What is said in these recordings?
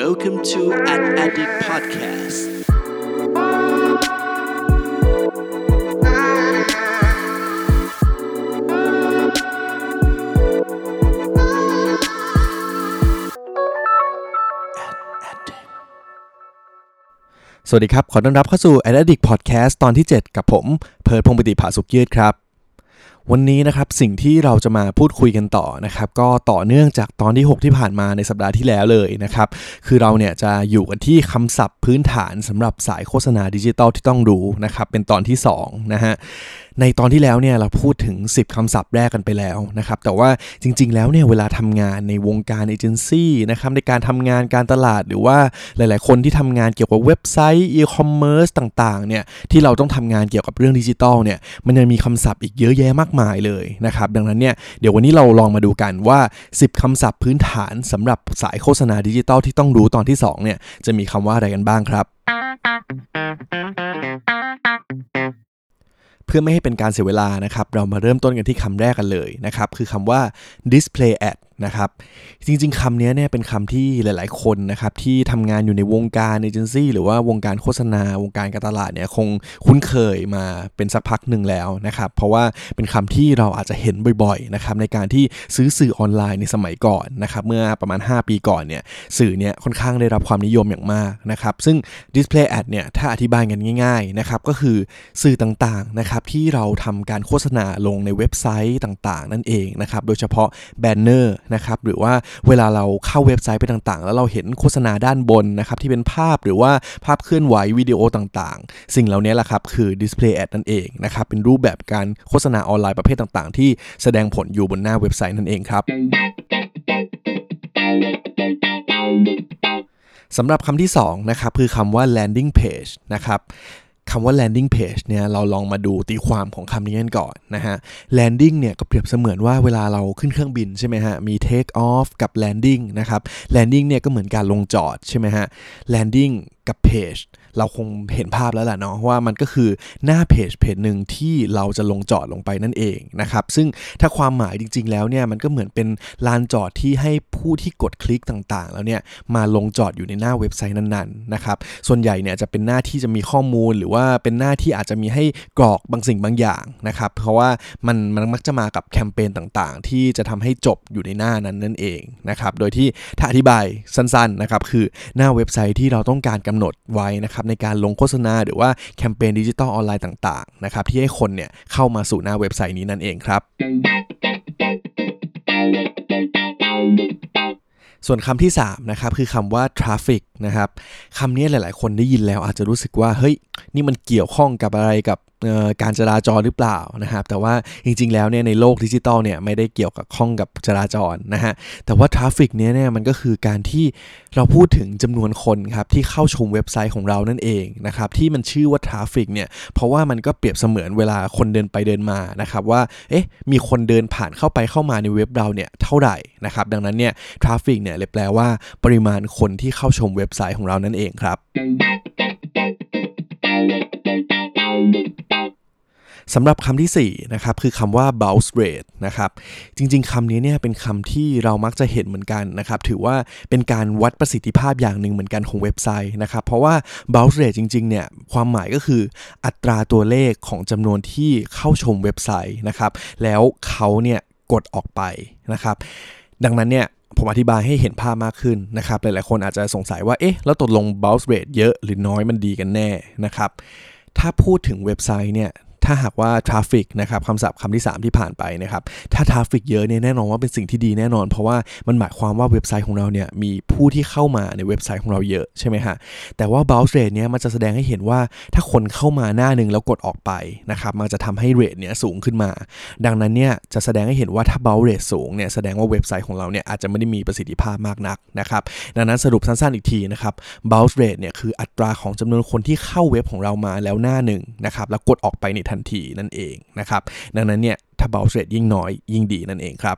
Welcome to An Addict Podcast สวัสดีครับ ขอต้อนรับเข้าสู่ a d d i c t Podcast ตอนที่ 7 กับผม เพิร์ดพงปฏิภาสุขยืดครับ วันนี้นะครับสิ่งที่เราจะมาพูดคุยกันต่อนะครับก็ต่อเนื่องจากตอนที่ 6 ที่ผ่านมาในสัปดาห์ที่แล้วเลยนะครับคือเราเนี่ยจะอยู่กันที่คำศัพท์พื้นฐานสำหรับสายโฆษณาดิจิตอลที่ต้องรู้นะครับเป็นตอนที่2นะฮะ ในตอนที่แล้วเนี่ยเราพูดถึง 10คำศัพท์แรกกันไปแล้วนะครับ แต่ว่าจริง ๆ แล้วเนี่ยเวลาทำงานในวงการเอเจนซี่นะครับในการทำงานการตลาดหรือว่าหลาย ๆ คนที่ทำงานเกี่ยวกับเว็บไซต์อีคอมเมิร์ซต่าง ๆ เนี่ยที่เราต้องทำงานเกี่ยวกับเรื่องดิจิทัลเนี่ยมันยังมีคำศัพท์อีกเยอะแยะมากมายเลยนะครับ ดังนั้นเนี่ยเดี๋ยววันนี้เราลองมาดูกันว่า 10คำศัพท์พื้นฐานสำหรับสายโฆษณาดิจิทัลที่ต้องรู้ตอนที่2เนี่ยจะมีคำว่าอะไรกันบ้างครับ เพื่อไม่ให้เป็นการเสียเวลานะครับ เรามาเริ่มต้นกันที่คำแรกกันเลยนะครับ คือคำว่า display ad นะครับ จริงๆคำนี้เนี่ยเป็นคำที่หลายๆคนนะครับที่ทำงานอยู่ในวงการเอเจนซี่หรือว่าวงการโฆษณาวงการการตลาดเนี่ยคงคุ้นเคยมาเป็นสักพักหนึ่งแล้วนะครับ เพราะว่าเป็นคำที่เราอาจจะเห็นบ่อยๆนะครับในการที่ซื้อสื่อออนไลน์ในสมัยก่อนนะครับเมื่อประมาณ 5 ปีก่อนเนี่ยสื่อเนี่ยค่อนข้างได้รับความนิยมอย่างมากนะครับซึ่ง display ad เนี่ยถ้าอธิบายกันง่ายๆนะครับก็คือสื่อต่างๆนะครับที่เราทำการโฆษณาลงในเว็บไซต์ต่างๆ นั่นเองนะครับโดยเฉพาะแบนเนอร์นะครับหรือว่าเวลาเราเข้าเว็บไซต์ไปต่างๆ แล้วเราเห็นโฆษณาด้านบนนะครับที่เป็นภาพหรือว่าภาพเคลื่อนไหววิดีโอต่างๆ สิ่งเหล่านี้แหละครับคือ display ad นั่นเองนะครับเป็นรูปแบบการโฆษณาออนไลน์ประเภทต่างๆ ที่แสดงผลอยู่บนหน้าเว็บไซต์นั่นเองครับสำหรับคำที่2นะครับคือคำว่า landing page นะครับ คำว่า landing page เนี่ยเราลองมาดูตีความของคำนี้กันก่อนนะฮะ landing เนี่ยก็เปรียบเสมือนว่าเวลาเราขึ้นเครื่องบินใช่ไหมฮะ มี take off กับ landing นะครับ landing เนี่ยก็เหมือนการลงจอดใช่ไหมฮะ landing กับ page เราคงเห็นภาพแล้วแหละเนาะว่ามันก็คือหน้าเพจเพจหนึ่งที่เราจะลงจอดลงไปนั่นเองนะครับซึ่งถ้าความหมายจริง ๆ แล้วเนี่ยมันก็เหมือนเป็นลานจอดที่ให้ผู้ที่กดคลิกต่างๆ แล้วเนี่ยมาลงจอดอยู่ในหน้าเว็บไซต์นั้นๆนะครับส่วนใหญ่เนี่ยจะเป็นหน้าที่จะมีข้อมูลหรือว่าเป็นหน้าที่อาจจะมีให้กรอกบางสิ่งบางอย่างนะครับเพราะว่ามันมันมักจะมากับแคมเปญต่างๆ ที่จะทำให้จบอยู่ในหน้านั้นนั่นเองนะครับโดยที่ถ้าอธิบายสั้นๆนะครับคือหน้าเว็บไซต์ที่เราต้องการกำหนดไว้นะครับในการลงโฆษณาหรือว่าแคมเปญดิจิตอลออนไลน์ต่างๆนะครับที่ให้คนเนี่ยเข้ามาสู่หน้าเว็บไซต์นี้นั่นเองครับส่วนคำที่3นะครับคือคำว่า traffic นะครับคำนี้หลาย ๆ คนได้ยินแล้วอาจจะรู้สึกว่า เฮ้ย นี่มันเกี่ยวข้องกับอะไรกับ การจราจรหรือเปล่านะครับแต่ว่าจริงๆแล้วเนี่ยในโลกดิจิตอลเนี่ยไม่ได้เกี่ยวกับข้องกับจราจรนะฮะแต่ว่า traffic เนี้ยเนี่ยมันก็คือการที่เราพูดถึงจำนวนคนครับที่เข้าชมเว็บไซต์ของเรานั่นเองนะครับที่มันชื่อว่า traffic เนี่ยเพราะว่ามันก็เปรียบเสมือนเวลาคนเดินไปเดินมานะครับว่าเอ๊ะมีคนเดินผ่านเข้าไปเข้ามาในเว็บเราเนี่ยเท่าไหร่นะครับดังนั้นเนี่ย traffic เนี่ยเลยแปลว่าปริมาณคนที่เข้าชมเว็บไซต์ของเรานั่นเองครับ สำหรับคำที่4นะครับคือคำว่า bounce rate นะครับจริงๆคำนี้เนี่ยเป็นคำที่เรามักจะเห็นเหมือนกันนะครับถือว่าเป็นการวัดประสิทธิภาพอย่างหนึ่งเหมือนกันของเว็บไซต์นะครับเพราะว่า bounce rate จริงๆเนี่ยความหมายก็คืออัตราตัวเลขของจำนวนที่เข้าชมเว็บไซต์นะครับแล้วเขาเนี่ยกดออกไปนะครับดังนั้นเนี่ยผมอธิบายให้เห็นภาพมากขึ้นนะครับ หลายๆ คนอาจจะสงสัยว่า เอ๊ะ แล้วตกลง bounce rate เยอะหรือน้อยมันดีกันแน่นะครับ ถ้าพูดถึงเว็บไซต์เนี่ย ถ้าหากว่า traffic นะครับคำศัพท์คำที่ 3 ที่ผ่านไปนะครับ ถ้า traffic เยอะเนี่ยแน่นอนว่าเป็นสิ่งที่ดีแน่นอน เพราะว่ามันหมายความว่าเว็บไซต์ของเราเนี่ยมีผู้ที่เข้ามาในเว็บไซต์ของเราเยอะใช่ไหมฮะ แต่ว่า bounce rate เนี่ยมันจะแสดงให้เห็นว่าถ้าคนเข้ามาหน้าหนึ่งแล้วกดออกไปนะครับ มันจะทำให้ rate เนี่ยสูงขึ้นมา ดังนั้นเนี่ยจะแสดงให้เห็นว่าถ้า bounce rate สูงเนี่ยแสดงว่าเว็บไซต์ของเราเนี่ยอาจจะไม่ได้มีประสิทธิภาพมากนักนะครับ ดังนั้นสรุปสั้นๆอีกทีนะครับ bounce rate เนี่ยคืออัตราของจำนวนคนที่เข้าเว็บของเรามาแล้วหน้าหนึ่งนะครับแล้วกดออกไปในทันทีนั่นเองนะครับ ดังนั้นเนี่ยถ้าเบาเรทยิ่งน้อยยิ่งดีนั่นเองครับ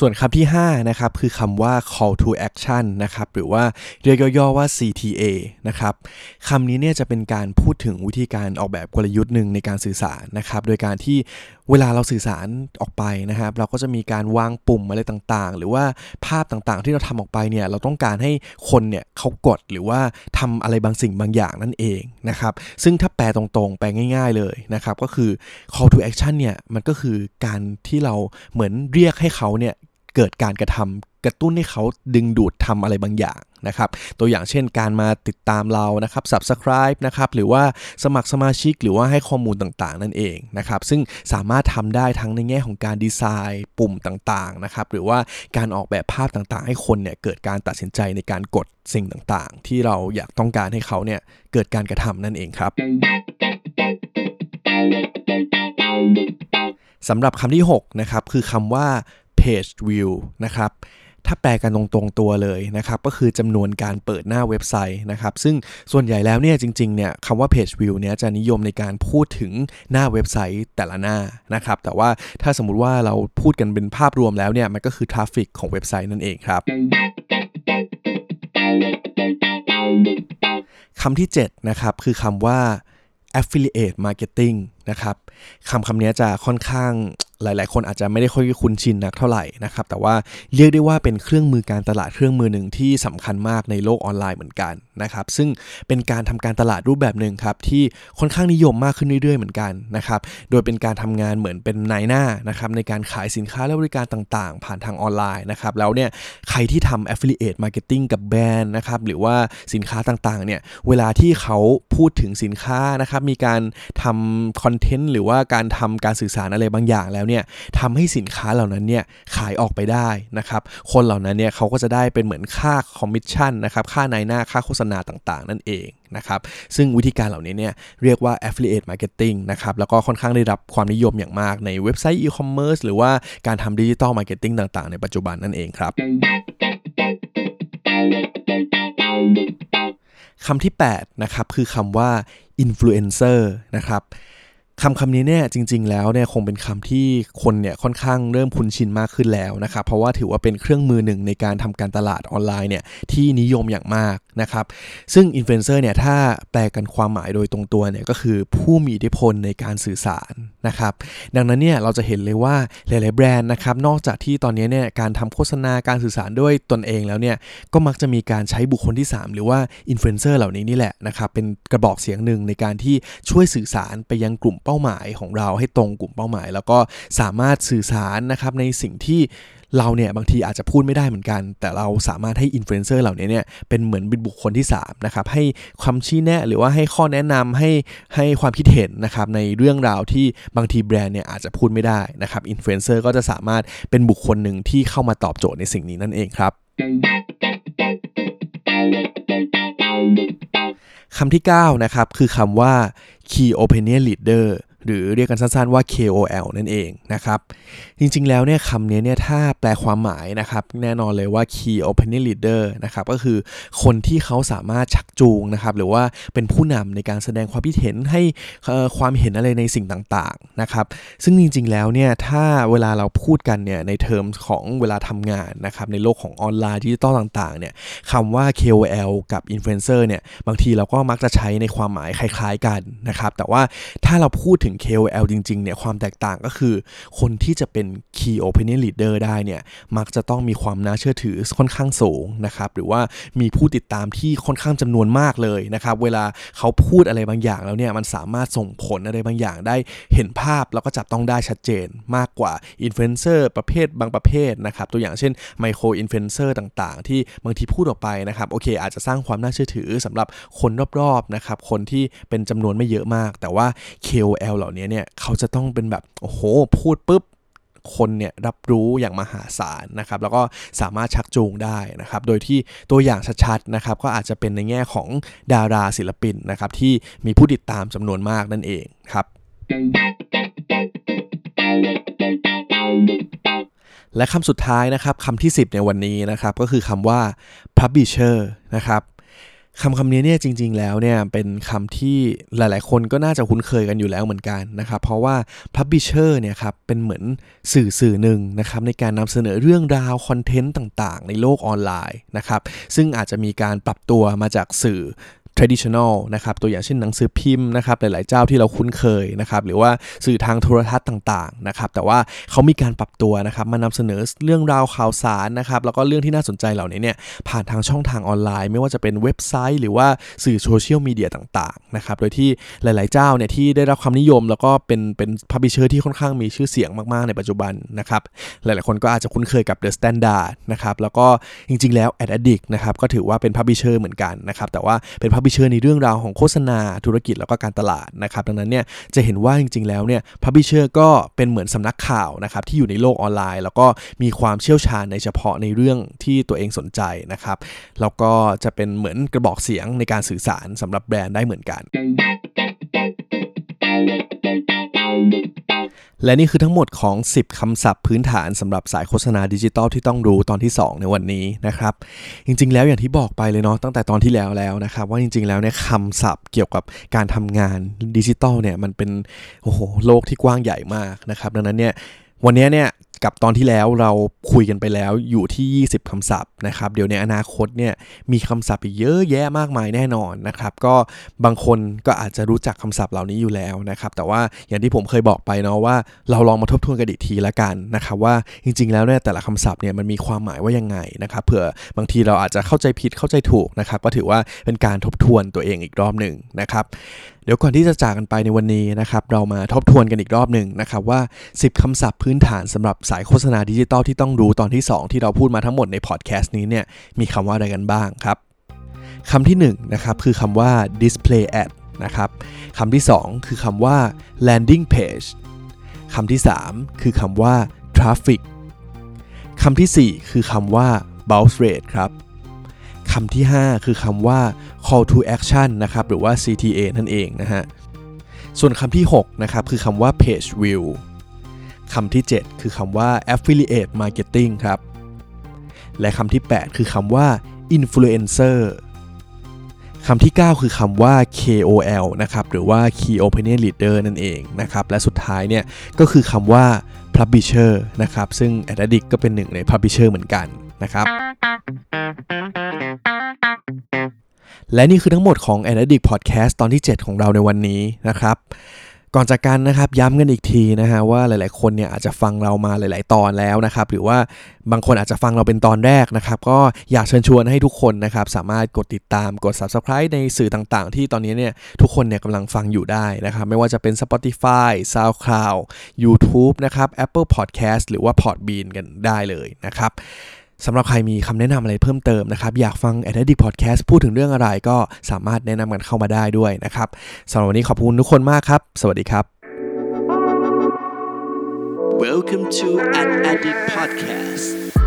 ส่วนคำที่ 5 นะครับ คือคำว่า call to action นะครับ หรือว่าเรียกย่อๆว่า CTA นะครับคำนี้เนี่ยจะเป็นการพูดถึงวิธีการออกแบบกลยุทธ์หนึ่งในการสื่อสารนะครับ โดยการที่เวลาเราสื่อสารออกไปนะครับ เราก็จะมีการวางปุ่มอะไรต่างๆ หรือว่าภาพต่างๆ ที่เราทำออกไปเนี่ยเราต้องการให้คนเนี่ยเขากดหรือว่าทำอะไรบางสิ่งบางอย่างนั่นเองนะครับ ซึ่งถ้าแปลตรงๆ แปลง่าย ๆเลยนะครับ ก็คือ call to action เนี่ยมันก็คือการที่เราเหมือนเรียกให้เขาเนี่ยเกิดการกระทำ กระตุ้นให้เขาดึงดูดทำอะไรบางอย่างนะครับ ตัวอย่างเช่นการมาติดตามเรานะครับ subscribe นะครับ หรือว่าสมัครสมาชิกหรือว่าให้ข้อมูลต่างๆ นั่นเองนะครับ ซึ่งสามารถทำได้ทั้งในแง่ของการดีไซน์ปุ่มต่างๆ นะครับ หรือว่าการออกแบบภาพต่างๆ ให้คนเนี่ยเกิดการตัดสินใจในการกดสิ่งต่างๆ ที่เราอยากต้องการให้เขาเนี่ยเกิดการกระทำนั่นเองครับสำหรับคำที่ 6 นะครับ คือคำว่า page view นะครับ ถ้าแปลกันตรงๆตัวเลยนะครับก็คือจำนวนการเปิดหน้าเว็บไซต์นะครับซึ่งส่วนใหญ่แล้วเนี่ยจริงๆเนี่ยคำว่า page view เนี่ยจะนิยมในการพูดถึงหน้าเว็บไซต์แต่ละหน้านะครับแต่ว่าถ้าสมมุติว่าเราพูดกันเป็นภาพรวมแล้วเนี่ยมันก็คือ traffic ของเว็บไซต์นั่นเองครับคำที่ 7 นะครับคือคำว่า affiliate marketing นะครับคำคำนี้จะค่อนข้าง หลาย ๆ คนอาจจะไม่ได้ค่อยคุ้นชินนักเท่าไหร่นะครับ แต่ว่าเรียกได้ว่าเป็นเครื่องมือการตลาดเครื่องมือหนึ่งที่สำคัญมากในโลกออนไลน์เหมือนกันนะครับ ซึ่งเป็นการทำการตลาดรูปแบบหนึ่งครับที่ค่อนข้างนิยมมากขึ้นเรื่อย ๆ เหมือนกันนะครับ โดยเป็นการทำงานเหมือนเป็นนายหน้านะครับในการขายสินค้าและบริการต่าง ๆ ผ่านทางออนไลน์นะครับ แล้วเนี่ยใครที่ทำ affiliate marketing กับแบรนด์นะครับหรือว่าสินค้าต่าง ๆ เนี่ยเวลาที่เขาพูดถึงสินค้านะครับมีการทำคอนเทนต์หรือว่าการทำการสื่อสารอะไรบางอย่างแล้วเนี่ยทำให้สินค้าเหล่านั้นเนี่ยขายออกไปได้นะครับ คนเหล่านั้นเนี่ยเขาก็จะได้เป็นเหมือนค่าคอมมิชชั่นนะครับค่านายหน้าค่าโฆษณาต่างๆ นั่นเองนะครับซึ่งวิธีการเหล่านี้เนี่ยเรียกว่า affiliate marketing นะครับแล้วก็ค่อนข้างได้รับความนิยมอย่างมากในเว็บไซต์ e-commerce หรือว่าการทำ digital marketing ต่างๆ ในปัจจุบันนั่นเองครับคำที่ 8 นะครับ คือคำว่า influencer นะครับ คำคำนี้เนี่ยจริง ๆ แล้วเนี่ยคงเป็นคำที่คนเนี่ยค่อนข้างเริ่มคุ้นชินมากขึ้นแล้วนะครับเพราะว่าถือว่าเป็นเครื่องมือหนึ่งในการทำการตลาดออนไลน์เนี่ยที่นิยมอย่างมากนะครับซึ่งอินฟลูเอนเซอร์เนี่ยถ้าแปลกันความหมายโดยตรงตัวเนี่ยก็คือผู้มีอิทธิพลในการสื่อสารนะครับดังนั้นเนี่ยเราจะเห็นเลยว่าหลายๆแบรนด์นะครับนอกจากที่ตอนนี้เนี่ยการทำโฆษณาการสื่อสารด้วยตนเองแล้วเนี่ยก็มักจะมีการใช้บุคคลที่ 3 หรือว่าอินฟลูเอนเซอร์เหล่านี้นี่แหละนะครับเป็นกระบอกเสียงหนึ่งในการที่ช่วยสื่อสารไปยังกลุ่มเป้าหมายของเราให้ตรงกลุ่มเป้าหมาย แล้วก็สามารถสื่อสารนะครับในสิ่งที่เราเนี่ยบางทีอาจจะพูดไม่ได้เหมือนกัน แต่เราสามารถให้อินฟลูเอนเซอร์เหล่านี้เนี่ยเป็นเหมือนเป็นบุคคลที่3นะครับให้ความชี้แนะหรือว่าให้ข้อแนะนำให้ให้ความคิดเห็นนะครับในเรื่องราวที่บางทีแบรนด์เนี่ยอาจจะพูดไม่ได้นะครับอินฟลูเอนเซอร์ก็จะสามารถเป็นบุคคลหนึ่งที่เข้ามาตอบโจทย์ในสิ่งนี้นั่นเองครับคำที่9นะครับคือคำว่า Key Opinion Leader หรือเรียกกันสั้นๆว่า KOL นั่นเองนะครับ จริงๆแล้วเนี่ยคำนี้เนี่ยถ้าแปลความหมายนะครับ แน่นอนเลยว่า Key Opinion Leader นะครับก็คือคนที่เขาสามารถชักจูงนะครับหรือว่าเป็นผู้นำในการแสดงความคิดเห็นให้ความเห็นอะไรในสิ่งต่างๆนะครับ ซึ่งจริงๆแล้วเนี่ยถ้าเวลาเราพูดกันเนี่ยในเทอมของเวลาทำงานนะครับในโลกของออนไลน์ดิจิตอลต่างๆเนี่ยคำว่า KOL กับ Influencer เนี่ยบางทีเราก็มักจะใช้ในความหมายคล้าย ๆกันนะครับแต่ว่าถ้าเราพูดถึง KOL จริงๆเนี่ยความแตกต่างก็คือ คนที่จะเป็น Key Opinion Leader ได้เนี่ยมักจะต้องมีความน่าเชื่อถือค่อนข้างสูงนะครับหรือว่ามีผู้ติดตามที่ค่อนข้างจำนวนมากเลยนะครับเวลาเขาพูดอะไรบางอย่างแล้วเนี่ยมันสามารถส่งผลอะไรบางอย่างได้เห็นภาพแล้วก็จับต้องได้ชัดเจนมากกว่าอินฟลูเอนเซอร์ประเภทบางประเภทนะครับตัวอย่างเช่นmicro influencer ต่างๆ ที่บางทีพูดออกไปนะครับโอเค อาจจะสร้างความน่าเชื่อถือสำหรับคนรอบๆนะครับคนที่เป็นจำนวนไม่เยอะมาก แต่ว่า KOL เหล่านี้เนี่ยเขาจะต้องเป็นแบบโอ้โหพูดปุ๊บคนเนี่ยรับรู้อย่างมหาศาลนะครับ แล้วก็สามารถชักจูงได้นะครับ โดยที่ตัวอย่างชัดๆนะครับ ก็อาจจะเป็นในแง่ของดาราศิลปินนะครับ ที่มีผู้ติดตามจำนวนมากนั่นเองครับและคำสุดท้ายนะครับคำที่ 10 ในวันนี้นะครับ ก็คือคำว่า publisher นะครับ คำคำนี้เนี่ยจริง ๆ แล้วเนี่ยเป็นคำที่หลาย ๆ คนก็น่าจะคุ้นเคยกันอยู่แล้วเหมือนกันนะครับ เพราะว่า Publisher เนี่ยครับเป็นเหมือนสื่อสื่อหนึ่งนะครับในการนำเสนอเรื่องราวคอนเทนต์ต่าง ๆ ในโลกออนไลน์นะครับซึ่งอาจจะมีการปรับตัวมาจากสื่อ traditional นะครับตัวอย่างเช่นหนังสือพิมพ์นะครับหลายๆเจ้าที่เราคุ้นเคยนะครับหรือว่าสื่อทางโทรทัศน์ต่างๆนะครับแต่ว่าเขามีการปรับตัวนะครับมานำเสนอเรื่องราวข่าวสารนะครับแล้วก็เรื่องที่น่าสนใจเหล่านี้เนี่ยผ่านทางช่องทางออนไลน์ ไม่ว่าจะเป็นเว็บไซต์ หรือว่าสื่อโซเชียลมีเดียต่างๆนะครับโดยที่หลายๆเจ้าเนี่ยที่ได้รับความนิยม แล้วก็เป็นเป็น publisher ที่ค่อนข้างมีชื่อเสียงมากๆในปัจจุบันนะครับหลายๆคนก็อาจจะคุ้นเคยกับ The Standard นะครับแล้วก็จริงๆแล้ว Ad Addict นะครับก็ถือว่าเป็น publisher เหมือนกันนะครับแต่ว่าเป็น publisher ในเรื่องราวของโฆษณาธุรกิจแล้วก็การตลาดนะครับดังนั้นเนี่ยจะเห็นว่าจริง ๆ แล้วเนี่ย publisher ก็เป็นเหมือนสำนักข่าวนะครับที่อยู่ในโลกออนไลน์ แล้วก็มีความเชี่ยวชาญในเฉพาะในเรื่องที่ตัวเองสนใจนะครับแล้วก็จะเป็นเหมือนกระบอกเสียงในการสื่อสารสำหรับแบรนด์ได้เหมือนกัน และนี่คือทั้งหมดของ 10 คำศัพท์พื้นฐานสำหรับสายโฆษณาดิจิตอลที่ต้องรู้ตอนที่ 2 ในวันนี้นะครับ จริง ๆ แล้วอย่างที่บอกไปเลยเนาะตั้งแต่ตอนที่แล้วแล้วนะครับว่าจริง ๆ แล้วเนี่ยคำศัพท์เกี่ยวกับการทำงานดิจิตอลเนี่ยมันเป็นโอ้โหโลกที่กว้างใหญ่มากนะครับดังนั้นเนี่ยวันนี้เนี่ยกับตอนที่แล้วเราคุยกันไปแล้วอยู่ที่ 20คำศัพท์นะครับ เดี๋ยวในอนาคตเนี่ยมีคำศัพท์อีกเยอะแยะมากมายแน่นอนนะครับ ก็บางคนก็อาจจะรู้จักคำศัพท์เหล่านี้อยู่แล้วนะครับ แต่ว่าอย่างที่ผมเคยบอกไปเนาะว่าเราลองมาทบทวนกันอีกทีละกันนะครับว่าจริง ๆ แล้วเนี่ยแต่ละคำศัพท์เนี่ยมันมีความหมายว่ายังไงนะครับเผื่อบางทีเราอาจจะเข้าใจผิดเข้าใจถูกนะครับ ก็ถือว่าเป็นการทบทวนตัวเองอีกรอบหนึ่งนะครับเดี๋ยวก่อนที่จะจากกันไปในวันนี้นะครับเรามาทบทวนกันอีกรอบหนึ่งนะครับว่า 10คำศัพท์พื้นฐานสำหรับสายโฆษณาดิจิตอลที่ต้องรู้ตอนที่ 2 ที่เราพูดมาทั้งหมดในพอดแคสต์นี้เนี่ยมีคำว่าอะไรกันบ้างครับคำที่1นะครับคือคำว่า display ad นะครับคำที่ 2 คือคำว่า landing page คำที่ 3 คือคำว่า traffic คำที่ 4 คือคำว่า bounce rate ครับคำที่ 5 คือคำว่า call to action นะครับหรือว่า CTA นั่นเองนะฮะส่วนคำที่ 6 นะครับ คือคำว่า page view คำที่ 7 คือคำว่า affiliate marketing ครับ และคำที่ 8 คือคำว่า influencer คำที่ 9 คือคำว่า KOL นะครับหรือว่า Key Opinion Leader นั่นเองนะครับและสุดท้ายเนี่ยก็คือคำว่า publisher นะครับซึ่ง Addict ก็เป็นหนึ่งใน publisher เหมือนกันนะครับและนี่คือทั้งหมดของ a d d i c t Podcast ตอนที่ 7 ของเราในวันนี้นะครับ ก่อนจากกันนะครับย้ำกันอีกทีนะฮะว่าหลาย ๆ คนเนี่ยอาจจะฟังเรามาหลาย ๆ ตอนแล้วนะครับหรือว่าบางคนอาจจะฟังเราเป็นตอนแรกนะครับก็อยากเชิญชวนให้ทุกคนนะครับสามารถกดติดตามกด Subscribe ในสื่อต่าง ๆ ที่ตอนนี้เนี่ยทุกคนเนี่ยกำลังฟังอยู่ได้นะครับไม่ว่าจะเป็น Spotify SoundCloud YouTube นะครับ Apple Podcast หรือว่า Podbean กันได้เลยนะครับ สำหรับใครมีคำแนะนำอะไรเพิ่มเติมนะครับ อยากฟัง a d d i c t Podcast พูดถึงเรื่องอะไรก็สามารถแนะนำกันเข้ามาได้ด้วยนะครับสำหรับวันนี้ขอบคุณทุกคนมากครับ สวัสดีครับ Welcome to an Addict Podcast.